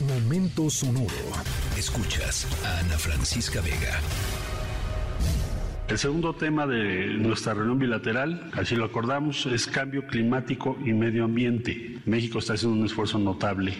Momento sonoro. Escuchas a Ana Francisca Vega. El segundo tema de nuestra reunión bilateral, así lo acordamos, es cambio climático y medio ambiente. México está haciendo un esfuerzo notable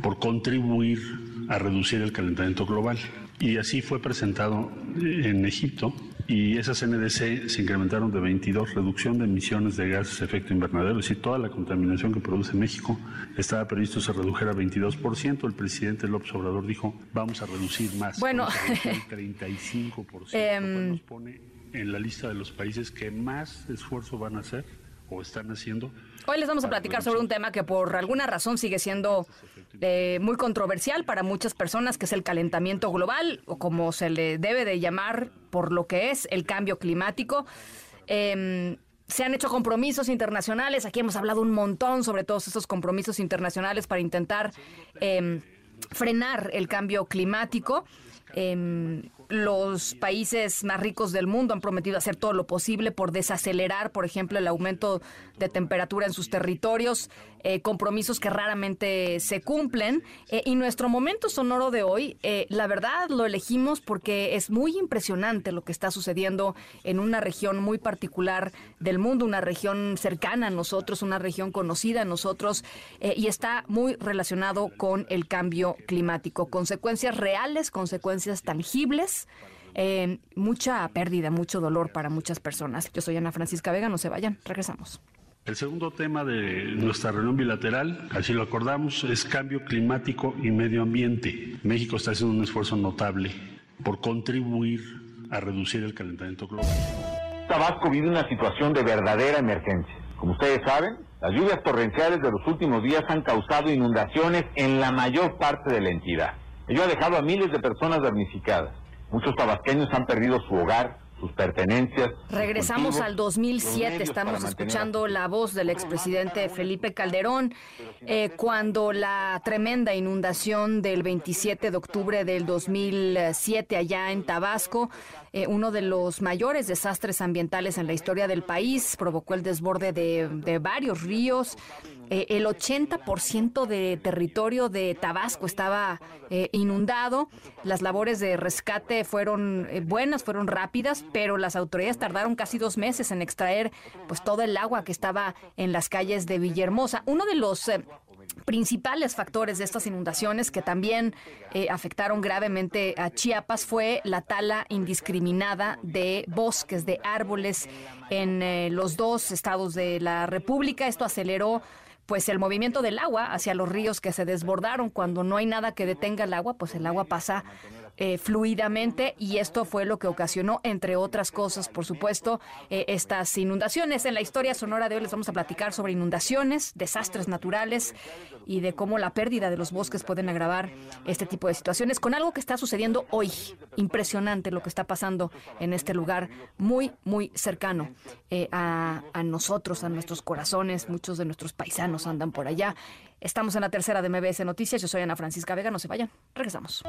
por contribuir a reducir el calentamiento global. Y así fue presentado en Egipto y esas NDC se incrementaron de 22, reducción de emisiones de gases de efecto invernadero, es decir, toda la contaminación que produce México estaba previsto se redujera a 22%, el presidente López Obrador dijo, vamos a reducir más, bueno, el 35%, eh, nos pone en la lista de los países que más esfuerzo van a hacer o están haciendo. Hoy les vamos a platicar sobre un tema que por alguna razón sigue siendo eh, muy controversial para muchas personas, que es el calentamiento global, o como se le debe de llamar por lo que es el cambio climático. Em, se han hecho compromisos internacionales, aquí hemos hablado un montón sobre todos esos compromisos internacionales para intentar em, frenar el cambio climático. Em, los países más ricos del mundo han prometido hacer todo lo posible por desacelerar, por ejemplo, el aumento de temperatura en sus territorios, eh, compromisos que raramente se cumplen. Eh, y nuestro momento sonoro de hoy, eh, la verdad, lo elegimos porque es muy impresionante lo que está sucediendo en una región muy particular del mundo, una región cercana a nosotros, una región conocida a nosotros, y está muy relacionado con el cambio climático. Consecuencias reales, consecuencias tangibles. mucha pérdida, mucho dolor para muchas personas. Yo soy Ana Francisca Vega, no se vayan, regresamos. El segundo tema de nuestra reunión bilateral, así lo acordamos, es cambio climático y medio ambiente. México está haciendo un esfuerzo notable por contribuir a reducir el calentamiento global. Tabasco vive una situación de verdadera emergencia. Como ustedes saben, las lluvias torrenciales de los últimos días han causado inundaciones en la mayor parte de la entidad. Ello ha dejado a miles de personas damnificadas. Muchos tabasqueños han perdido su hogar, sus pertenencias. Regresamos al 2007, estamos escuchando la voz del expresidente Felipe Calderón, eh, cuando la tremenda inundación del 27 de octubre del 2007 allá en Tabasco, eh, uno de los mayores desastres ambientales en la historia del país, provocó el desborde de, de varios ríos. Eh, el 80% de territorio de Tabasco estaba eh, inundado. Las labores de rescate fueron buenas, fueron rápidas, pero las autoridades tardaron casi dos meses en extraer pues todo el agua que estaba en las calles de Villahermosa. Uno de los principales factores de estas inundaciones que también afectaron gravemente a Chiapas fue la tala indiscriminada de bosques, de árboles en los dos estados de la República. Esto aceleró pues el movimiento del agua hacia los ríos que se desbordaron. Cuando no hay nada que detenga el agua, pues el agua pasa eh, fluidamente y esto fue lo que ocasionó, entre otras cosas, por supuesto, eh, estas inundaciones. En la historia sonora de hoy les vamos a platicar sobre inundaciones, desastres naturales y de cómo la pérdida de los bosques pueden agravar este tipo de situaciones con algo que está sucediendo hoy. Impresionante lo que está pasando en este lugar muy, muy cercano eh, a, a nosotros, a nuestros corazones. Muchos de nuestros paisanos andan por allá. Estamos en la tercera de MBS Noticias. Yo soy Ana Francisca Vega. No se vayan. Regresamos.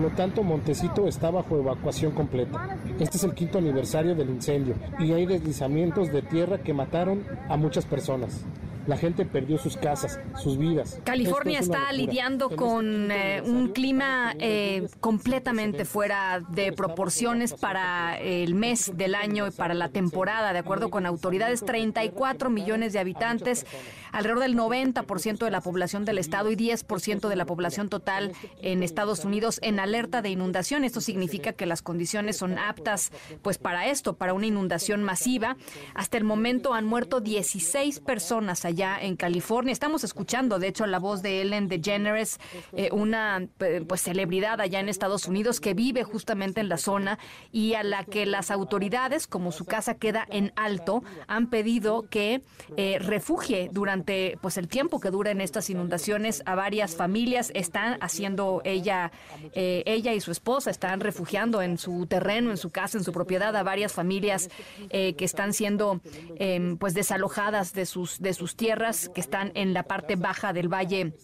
Por lo tanto, Montecito está bajo evacuación completa. Este es el quinto aniversario del incendio y hay deslizamientos de tierra que mataron a muchas personas. La gente perdió sus casas, sus vidas. California está lidiando este con eh, un clima eh, completamente fuera de proporciones para el mes del año y para la temporada. De acuerdo con autoridades, 34 millones de habitantes, alrededor del 90% de la población del estado y 10% de la población total en Estados Unidos en alerta de inundación. Esto significa que las condiciones son aptas pues para esto, para una inundación masiva. Hasta el momento han muerto 16 personas allá en California. Estamos escuchando, de hecho, la voz de Ellen DeGeneres, eh, una pues celebridad allá en Estados Unidos que vive justamente en la zona y a la que las autoridades, como su casa queda en alto, han pedido que eh, refugie durante pues el tiempo que duren estas inundaciones a varias familias. Están haciendo ella, eh, ella y su esposa están refugiando en su terreno, en su casa, en su propiedad a varias familias que están siendo em, pues desalojadas de sus de sus tierras que están en la parte baja del valle,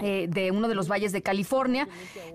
eh, de uno de los valles de California.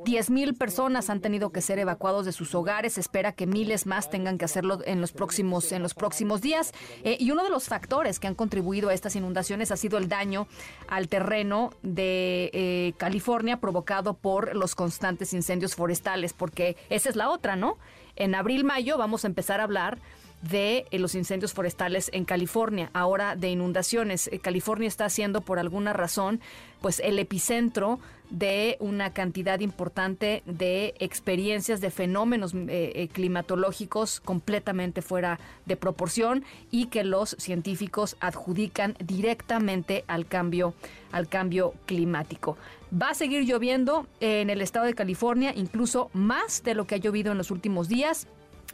Diez mil personas han tenido que ser evacuados de sus hogares. Se espera que miles más tengan que hacerlo en los próximos, en los próximos días. Eh, y uno de los factores que han contribuido a estas inundaciones ha sido el daño al terreno de eh, California provocado por los constantes incendios forestales, porque esa es la otra, ¿no? En abril-mayo vamos a empezar a hablar de eh, los incendios forestales en California, ahora de inundaciones. Eh, California está siendo por alguna razón pues el epicentro de una cantidad importante de experiencias de fenómenos eh, climatológicos completamente fuera de proporción y que los científicos adjudican directamente al cambio al cambio climático. Va a seguir lloviendo en el estado de California, incluso más de lo que ha llovido en los últimos días.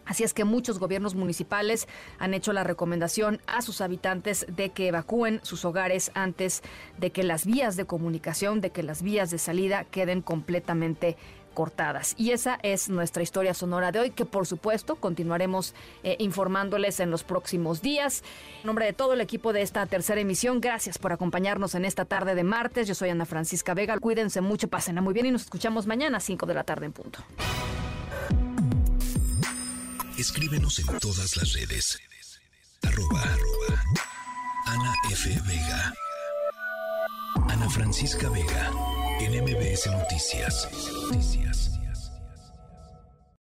Así es que muchos gobiernos municipales han hecho la recomendación a sus habitantes de que evacúen sus hogares antes de que las vías de comunicación, de que las vías de salida queden completamente cortadas. Y esa es nuestra historia sonora de hoy, que por supuesto continuaremos eh, informándoles en los próximos días. En nombre de todo el equipo de esta tercera emisión, gracias por acompañarnos en esta tarde de martes. Yo soy Ana Francisca Vega. Cuídense mucho, pásenla muy bien y nos escuchamos mañana a 5 de la tarde en punto. Escríbenos en todas las redes. Arroba, Ana F. Vega. Ana Francisca Vega. En MBS Noticias. Noticias.